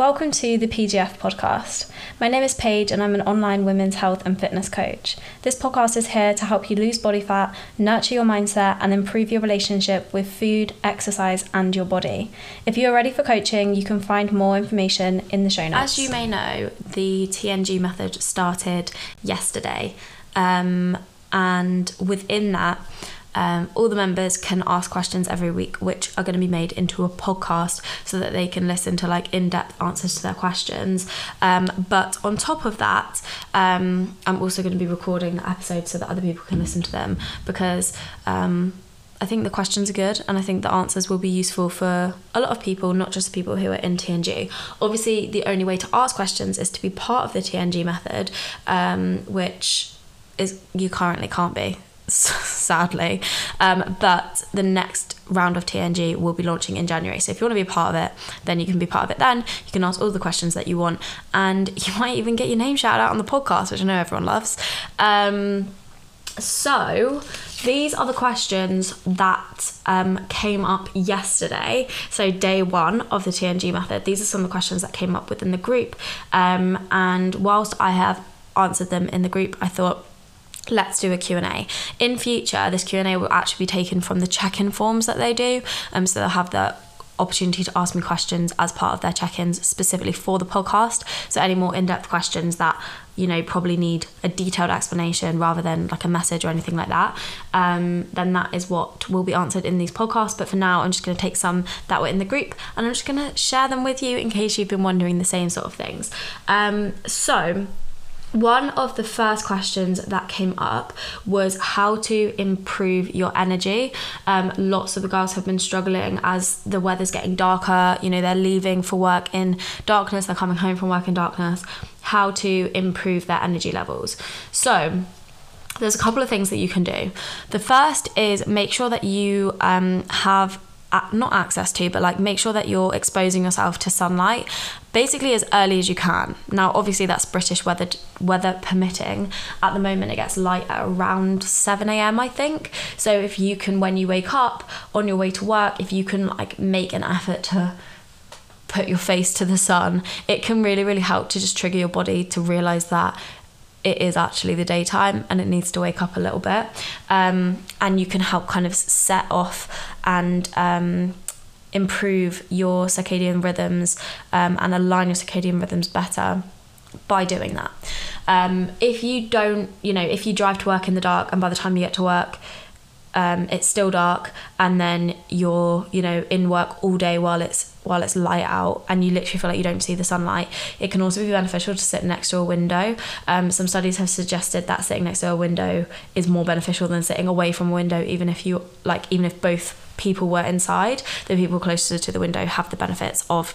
Welcome to the PGF podcast. My name is Paige and I'm an online women's health and fitness coach. This podcast is here to help you lose body fat, nurture your mindset, and improve your relationship with food, exercise, and your body. If you are ready for coaching, you can find more information in the show notes. As you may know, the TNG method started yesterday, um, and within that, um, all the members can ask questions every week, which are going to be made into a podcast so that they can listen to like in depth answers to their questions. Um, but on top of that, um, I'm also going to be recording the episodes so that other people can listen to them because. Um, I think the questions are good, and I think the answers will be useful for a lot of people, not just people who are in TNG. Obviously, the only way to ask questions is to be part of the TNG method, um, which is you currently can't be sadly. Um, but the next round of TNG will be launching in January. So if you want to be a part of it, then you can be part of it then. You can ask all the questions that you want, and you might even get your name shouted out on the podcast, which I know everyone loves. Um, so these are the questions that um, came up yesterday. So day one of the TNG method. These are some of the questions that came up within the group. Um, and whilst I have answered them in the group, I thought let's do a q&a in future this q&a will actually be taken from the check-in forms that they do. Um, so they'll have the opportunity to ask me questions as part of their check-ins specifically for the podcast. So any more in-depth questions that you know probably need a detailed explanation rather than like a message or anything like that um, then that is what will be answered in these podcasts. But for now i'm just going to take some that were in the group and i'm just going to share them with you in case you've been wondering the same sort of things. Um, so one of the first questions that came up was how to improve your energy. Um, lots of the girls have been struggling as the weather's getting darker. You know, they're leaving for work in darkness, they're coming home from work in darkness. How to improve their energy levels. So, there's a couple of things that you can do. The first is make sure that you um, have not access to, but like make sure that you're exposing yourself to sunlight basically as early as you can. Now, obviously, that's British weather weather permitting. At the moment, it gets light at around 7 a.m. I think. So if you can, when you wake up on your way to work, if you can like make an effort to put your face to the sun, it can really really help to just trigger your body to realize that it is actually the daytime and it needs to wake up a little bit. Um, and you can help kind of set off and um, improve your circadian rhythms um, and align your circadian rhythms better by doing that. Um, if you don't, you know, if you drive to work in the dark and by the time you get to work, um, it's still dark and then you're you know in work all day while it's while it's light out and you literally feel like you don't see the sunlight it can also be beneficial to sit next to a window um, some studies have suggested that sitting next to a window is more beneficial than sitting away from a window even if you like even if both people were inside the people closer to the window have the benefits of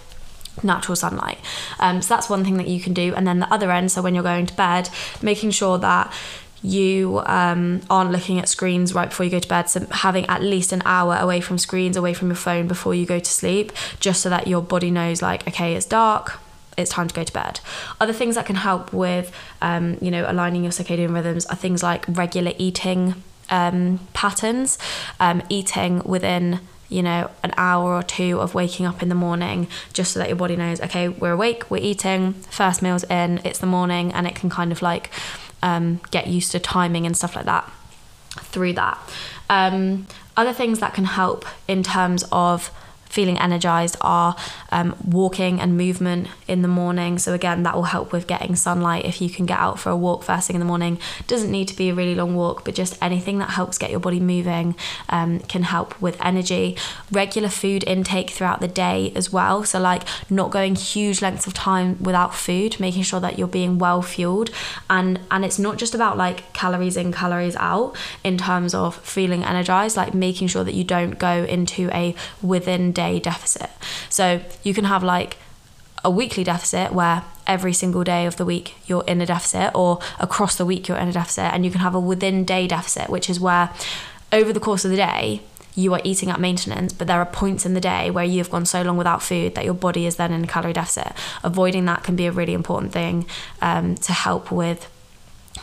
natural sunlight. Um, so that's one thing that you can do. And then the other end, so when you're going to bed, making sure that you um, aren't looking at screens right before you go to bed. So having at least an hour away from screens, away from your phone before you go to sleep, just so that your body knows, like, okay, it's dark. It's time to go to bed. Other things that can help with, um, you know, aligning your circadian rhythms are things like regular eating um, patterns, um, eating within you know, an hour or two of waking up in the morning just so that your body knows, okay, we're awake, we're eating, first meal's in, it's the morning, and it can kind of like um, get used to timing and stuff like that through that. Um, other things that can help in terms of feeling energized are um, walking and movement in the morning. So, again, that will help with getting sunlight if you can get out for a walk first thing in the morning. Doesn't need to be a really long walk, but just anything that helps get your body moving um, can help with energy. Regular food intake throughout the day as well. So, like not going huge lengths of time without food, making sure that you're being well fueled. And, and it's not just about like calories in, calories out in terms of feeling energized, like making sure that you don't go into a within day deficit. So you can have like a weekly deficit where every single day of the week you're in a deficit, or across the week you're in a deficit, and you can have a within day deficit, which is where over the course of the day you are eating at maintenance, but there are points in the day where you've gone so long without food that your body is then in a calorie deficit. Avoiding that can be a really important thing um, to help with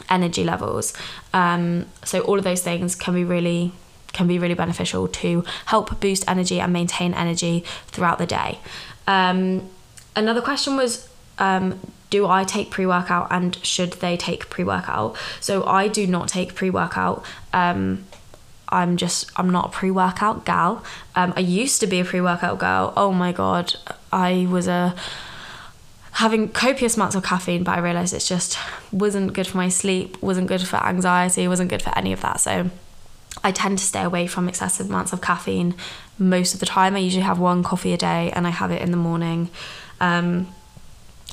energy levels. Um, so all of those things can be really can be really beneficial to help boost energy and maintain energy throughout the day. Um, another question was um, do I take pre workout and should they take pre workout? So I do not take pre workout. Um, I'm just I'm not a pre workout gal. Um, I used to be a pre workout gal. Oh my god, I was a having copious amounts of caffeine, but I realized it's just wasn't good for my sleep, wasn't good for anxiety, wasn't good for any of that. So I tend to stay away from excessive amounts of caffeine most of the time. I usually have one coffee a day, and I have it in the morning. Um,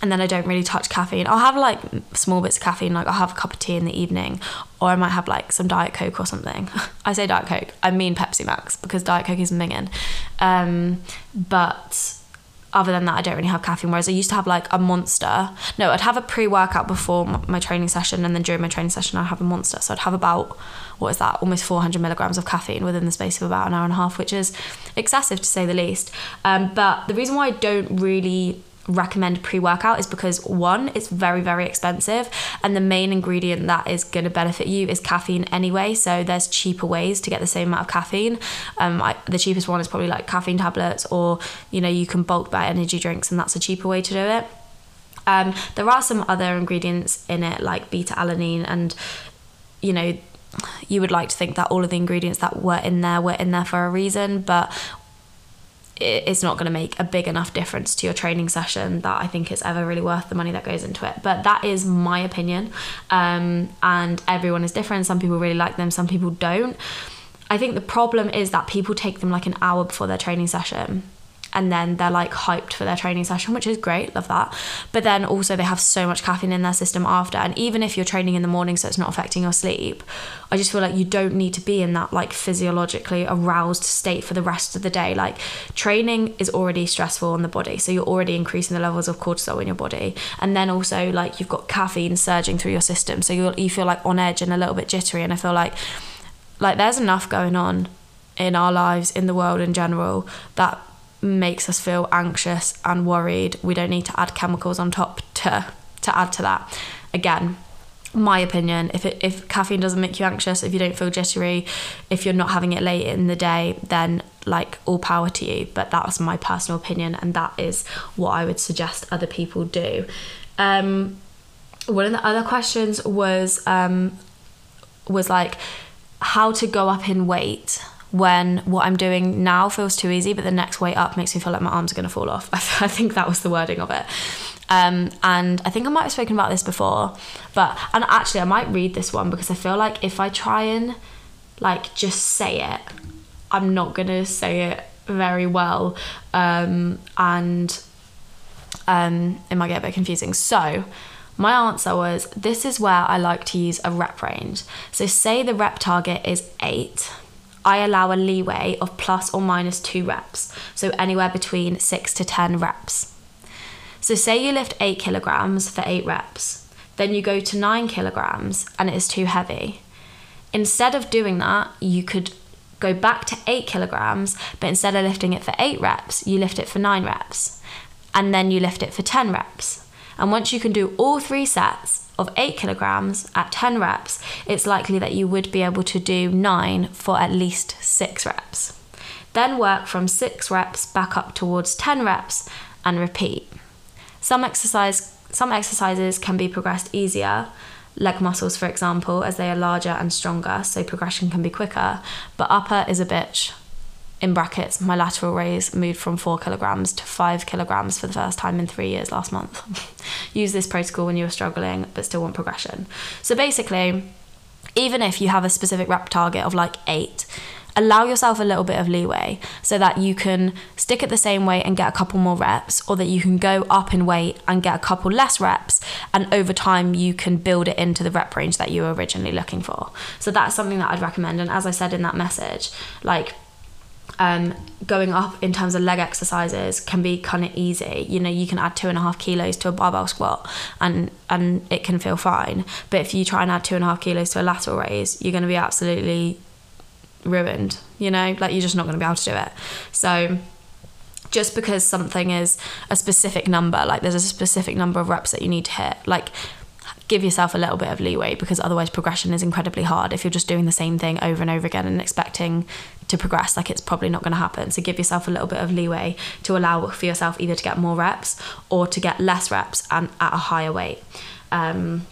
and then I don't really touch caffeine. I'll have like small bits of caffeine, like I'll have a cup of tea in the evening, or I might have like some Diet Coke or something. I say Diet Coke, I mean Pepsi Max because Diet Coke is minging. Um, but other than that, I don't really have caffeine. Whereas I used to have like a monster. No, I'd have a pre workout before my training session, and then during my training session, I'd have a monster. So I'd have about, what is that, almost 400 milligrams of caffeine within the space of about an hour and a half, which is excessive to say the least. Um, but the reason why I don't really recommend pre-workout is because one it's very very expensive and the main ingredient that is going to benefit you is caffeine anyway so there's cheaper ways to get the same amount of caffeine. Um, I, the cheapest one is probably like caffeine tablets or you know you can bulk buy energy drinks and that's a cheaper way to do it. Um, there are some other ingredients in it like beta alanine and you know you would like to think that all of the ingredients that were in there were in there for a reason but it's not going to make a big enough difference to your training session that I think it's ever really worth the money that goes into it. But that is my opinion. Um, and everyone is different. Some people really like them, some people don't. I think the problem is that people take them like an hour before their training session and then they're like hyped for their training session, which is great, love that. But then also they have so much caffeine in their system after, and even if you're training in the morning so it's not affecting your sleep, I just feel like you don't need to be in that like physiologically aroused state for the rest of the day. Like training is already stressful on the body, so you're already increasing the levels of cortisol in your body, and then also like you've got caffeine surging through your system, so you you feel like on edge and a little bit jittery, and I feel like like there's enough going on in our lives in the world in general that makes us feel anxious and worried. We don't need to add chemicals on top to to add to that. Again, my opinion, if it, if caffeine doesn't make you anxious, if you don't feel jittery, if you're not having it late in the day, then like all power to you. But that's my personal opinion, and that is what I would suggest other people do. Um, one of the other questions was um, was like how to go up in weight when what I'm doing now feels too easy, but the next way up makes me feel like my arms are going to fall off. I, think that was the wording of it. Um, and I think I might have spoken about this before, but and actually I might read this one because I feel like if I try and like just say it, I'm not gonna say it very well, um, and um, it might get a bit confusing. So my answer was this is where I like to use a rep range. So say the rep target is eight I allow a leeway of plus or minus two reps, so anywhere between six to 10 reps. So, say you lift eight kilograms for eight reps, then you go to nine kilograms and it is too heavy. Instead of doing that, you could go back to eight kilograms, but instead of lifting it for eight reps, you lift it for nine reps, and then you lift it for 10 reps. And once you can do all three sets, of 8 kilograms at 10 reps, it's likely that you would be able to do 9 for at least 6 reps. Then work from 6 reps back up towards 10 reps and repeat. Some exercise some exercises can be progressed easier, leg muscles for example, as they are larger and stronger, so progression can be quicker, but upper is a bitch in brackets, my lateral raise moved from four kilograms to five kilograms for the first time in three years last month. Use this protocol when you are struggling but still want progression. So basically, even if you have a specific rep target of like eight, allow yourself a little bit of leeway so that you can stick at the same weight and get a couple more reps, or that you can go up in weight and get a couple less reps, and over time you can build it into the rep range that you were originally looking for. So that's something that I'd recommend. And as I said in that message, like um, going up in terms of leg exercises can be kind of easy. You know, you can add two and a half kilos to a barbell squat and and it can feel fine. But if you try and add two and a half kilos to a lateral raise, you're going to be absolutely ruined. You know, like you're just not going to be able to do it. So just because something is a specific number, like there's a specific number of reps that you need to hit, like give yourself a little bit of leeway because otherwise progression is incredibly hard if you're just doing the same thing over and over again and expecting to progress like it's probably not going to happen so give yourself a little bit of leeway to allow for yourself either to get more reps or to get less reps and at a higher weight um,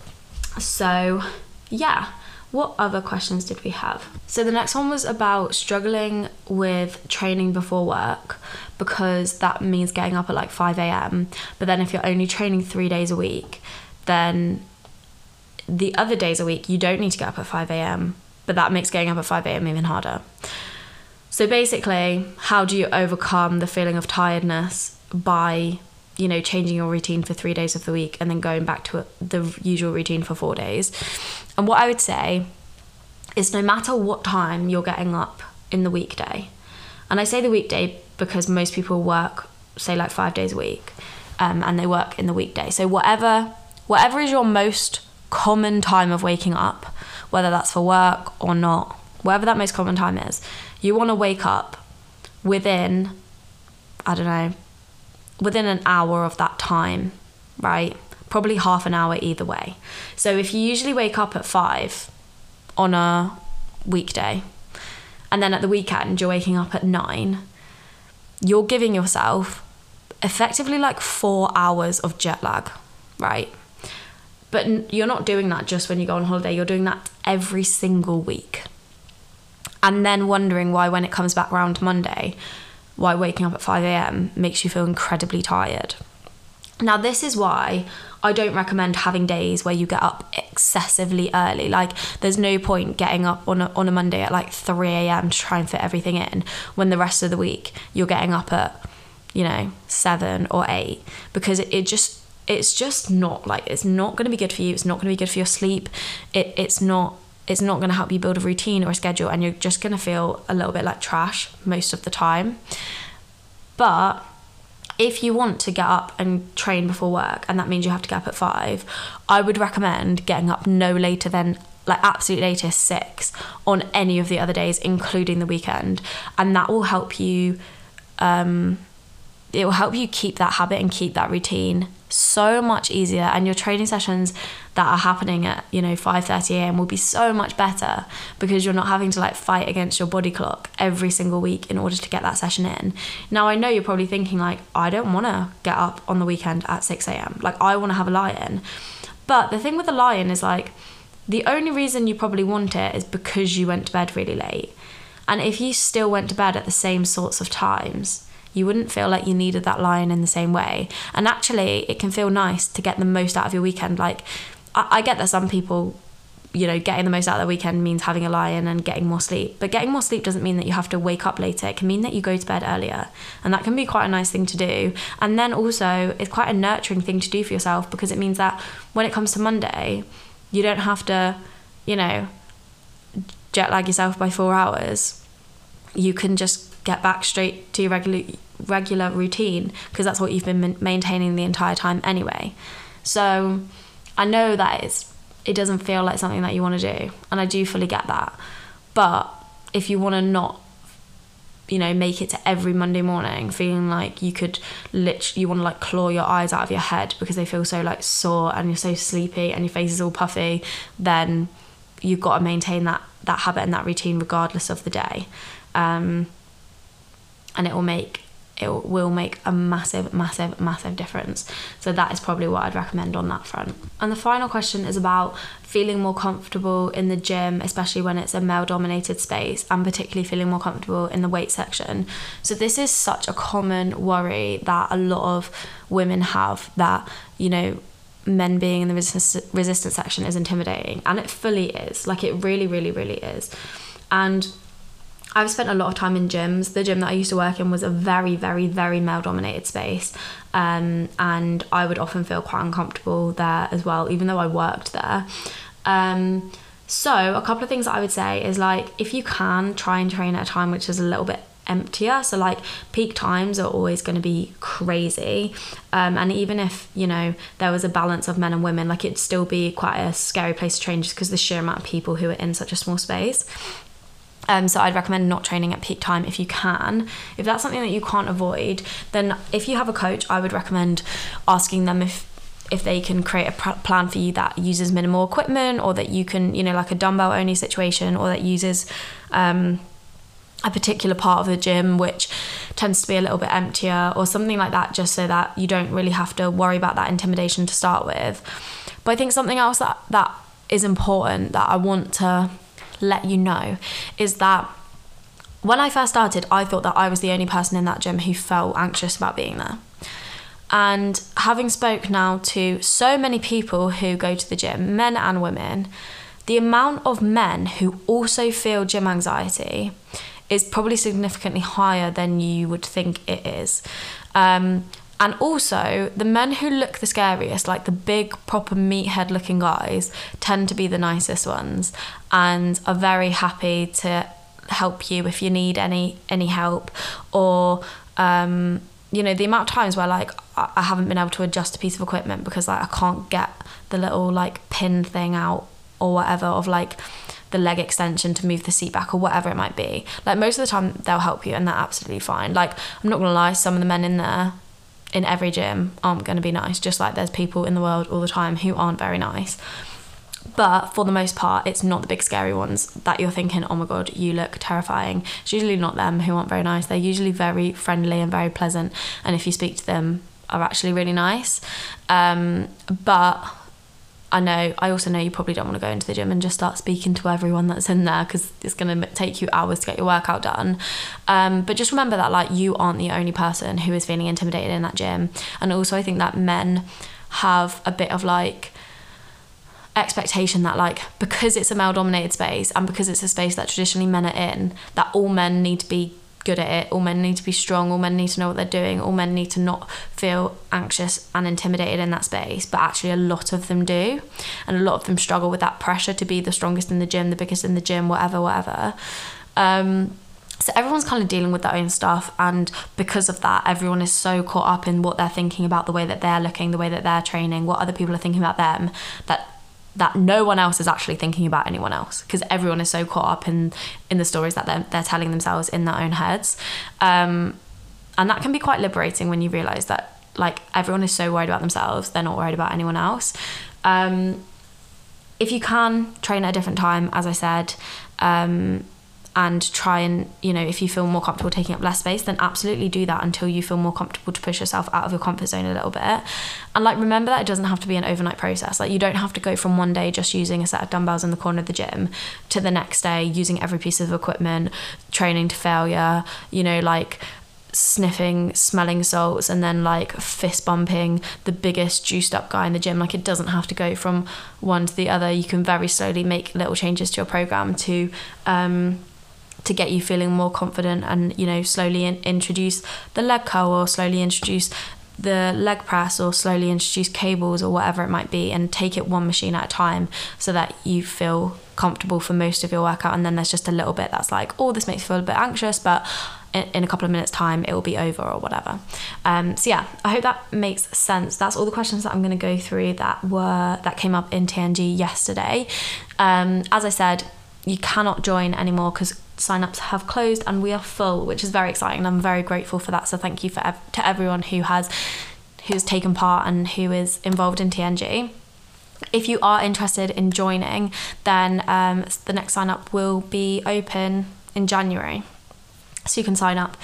so yeah what other questions did we have? So the next one was about struggling with training before work because that means getting up at like 5 a.m. But then if you're only training three days a week, then the other days a week you don't need to get up at 5 a.m. But that makes getting up at 5 a.m. even harder. So basically, how do you overcome the feeling of tiredness by you know changing your routine for three days of the week and then going back to the usual routine for four days and what i would say is no matter what time you're getting up in the weekday and i say the weekday because most people work say like five days a week um, and they work in the weekday so whatever whatever is your most common time of waking up whether that's for work or not whatever that most common time is you want to wake up within i don't know within an hour of that time, right? Probably half an hour either way. So if you usually wake up at five on a weekday, and then at the weekend you're waking up at nine, you're giving yourself effectively like four hours of jet lag, right? But you're not doing that just when you go on holiday, you're doing that every single week. And then wondering why, when it comes back around to Monday, why waking up at 5 a.m. makes you feel incredibly tired. Now, this is why I don't recommend having days where you get up excessively early. Like, there's no point getting up on a, on a Monday at like 3 a.m. to try and fit everything in when the rest of the week you're getting up at, you know, 7 or 8 because it, it just, it's just not like, it's not going to be good for you. It's not going to be good for your sleep. It, it's not it's not going to help you build a routine or a schedule and you're just going to feel a little bit like trash most of the time. But if you want to get up and train before work and that means you have to get up at 5, I would recommend getting up no later than like absolute latest 6 on any of the other days including the weekend and that will help you um it will help you keep that habit and keep that routine so much easier and your training sessions that are happening at you know 5:30 a.m. will be so much better because you're not having to like fight against your body clock every single week in order to get that session in. Now I know you're probably thinking like I don't want to get up on the weekend at 6 a.m. like I want to have a lie-in. But the thing with a lie-in is like the only reason you probably want it is because you went to bed really late. And if you still went to bed at the same sorts of times, you wouldn't feel like you needed that lie-in the same way. And actually, it can feel nice to get the most out of your weekend. Like, I, I get that some people you know, getting the most out of the weekend means having a lie in and getting more sleep. But getting more sleep doesn't mean that you have to wake up later. It can mean that you go to bed earlier. And that can be quite a nice thing to do. And then also, it's quite a nurturing thing to do for yourself because it means that when it comes to Monday, you don't have to, you know, jet lag yourself by four hours. You can just get back straight to your regular regular routine because that's what you've been maintaining the entire time anyway. So I know that it's it doesn't feel like something that you want to do, and I do fully get that. But if you want to not you know make it to every monday morning feeling like you could literally you want to like claw your eyes out of your head because they feel so like sore and you're so sleepy and your face is all puffy then you've got to maintain that that habit and that routine regardless of the day um, and it will make it will make a massive, massive, massive difference. So that is probably what I'd recommend on that front. And the final question is about feeling more comfortable in the gym, especially when it's a male dominated space, and particularly feeling more comfortable in the weight section. So this is such a common worry that a lot of women have that, you know, men being in the resistance, resistance section is intimidating. And it fully is. Like it really, really, really is. And I've spent a lot of time in gyms. The gym that I used to work in was a very, very, very male dominated space. Um, and I would often feel quite uncomfortable there as well, even though I worked there. Um, so, a couple of things I would say is like if you can try and train at a time which is a little bit emptier. So, like, peak times are always going to be crazy. Um, and even if, you know, there was a balance of men and women, like, it'd still be quite a scary place to train just because the sheer amount of people who are in such a small space. Um, so I'd recommend not training at peak time if you can. If that's something that you can't avoid, then if you have a coach, I would recommend asking them if if they can create a pr- plan for you that uses minimal equipment or that you can, you know, like a dumbbell only situation or that uses um, a particular part of the gym which tends to be a little bit emptier or something like that, just so that you don't really have to worry about that intimidation to start with. But I think something else that, that is important that I want to let you know is that when I first started, I thought that I was the only person in that gym who felt anxious about being there. And having spoke now to so many people who go to the gym, men and women, the amount of men who also feel gym anxiety is probably significantly higher than you would think it is. Um, and also, the men who look the scariest, like the big, proper meathead looking guys, tend to be the nicest ones and are very happy to help you if you need any any help or um, you know the amount of times where like I haven't been able to adjust a piece of equipment because like I can't get the little like pin thing out or whatever of like the leg extension to move the seat back or whatever it might be. Like most of the time they'll help you and they're absolutely fine. Like I'm not gonna lie, some of the men in there in every gym aren't gonna be nice, just like there's people in the world all the time who aren't very nice. But for the most part, it's not the big scary ones that you're thinking, oh my god, you look terrifying. It's usually not them who aren't very nice. They're usually very friendly and very pleasant. And if you speak to them, are actually really nice. Um, but I know, I also know you probably don't want to go into the gym and just start speaking to everyone that's in there because it's going to take you hours to get your workout done. Um, but just remember that, like, you aren't the only person who is feeling intimidated in that gym. And also, I think that men have a bit of like, expectation that like because it's a male dominated space and because it's a space that traditionally men are in that all men need to be good at it. All men need to be strong. All men need to know what they're doing. All men need to not feel anxious and intimidated in that space. But actually a lot of them do. And a lot of them struggle with that pressure to be the strongest in the gym the biggest in the gym whatever whatever. Um, so everyone's kind of dealing with their own stuff. And because of that everyone is so caught up in what they're thinking about the way that they're looking the way that they're training what other people are thinking about them that that no one else is actually thinking about anyone else because everyone is so caught up in in the stories that they're, they're telling themselves in their own heads. Um, and that can be quite liberating when you realize that like everyone is so worried about themselves they're not worried about anyone else. Um, if you can train at a different time as i said. Um, and try and you know if you feel more comfortable taking up less space then absolutely do that until you feel more comfortable to push yourself out of your comfort zone a little bit and like remember that it doesn't have to be an overnight process like you don't have to go from one day just using a set of dumbbells in the corner of the gym to the next day using every piece of equipment training to failure you know like sniffing, smelling salts, and then like fist bumping the biggest juiced up guy in the gym. Like it doesn't have to go from one to the other. You can very slowly make little changes to your program to um, to get you feeling more confident and you know slowly in- introduce the leg curl or slowly introduce the leg press or slowly introduce cables or whatever it might be and take it one machine at a time so that you feel comfortable for most of your workout. And then there's just a little bit that's like oh this makes me feel a bit anxious but in, a couple of minutes time it will be over or whatever. Um, so yeah i hope that makes sense. That's all the questions that i'm going to go through that were that came up in tng yesterday. Um, as i said you cannot join anymore because sign-ups have closed and we are full which is very exciting i'm very grateful for that. So thank you for ev- to everyone who has who's taken part and who is involved in tng if you are interested in joining then um, the next sign up will be open in january. So you can sign up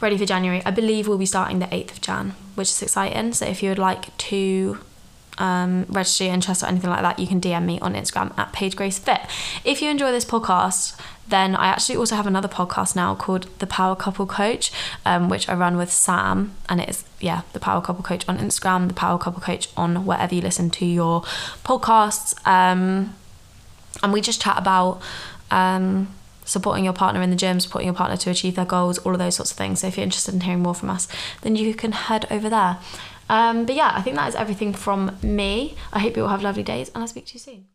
ready for january. I believe we'll be starting the 8th of jan which is exciting. So if you would like to um, interest or anything like that, you can DM me on Instagram at Paige Grace Fit. If you enjoy this podcast, then I actually also have another podcast now called The Power Couple Coach, um, which I run with Sam, and it is yeah the Power Couple Coach on Instagram, the Power Couple Coach on wherever you listen to your podcasts, um, and we just chat about. Um, supporting your partner in the gym, supporting your partner to achieve their goals, all of those sorts of things. So if you're interested in hearing more from us, then you can head over there. Um, but yeah, I think that is everything from me. I hope you all have lovely days and I'll speak to you soon.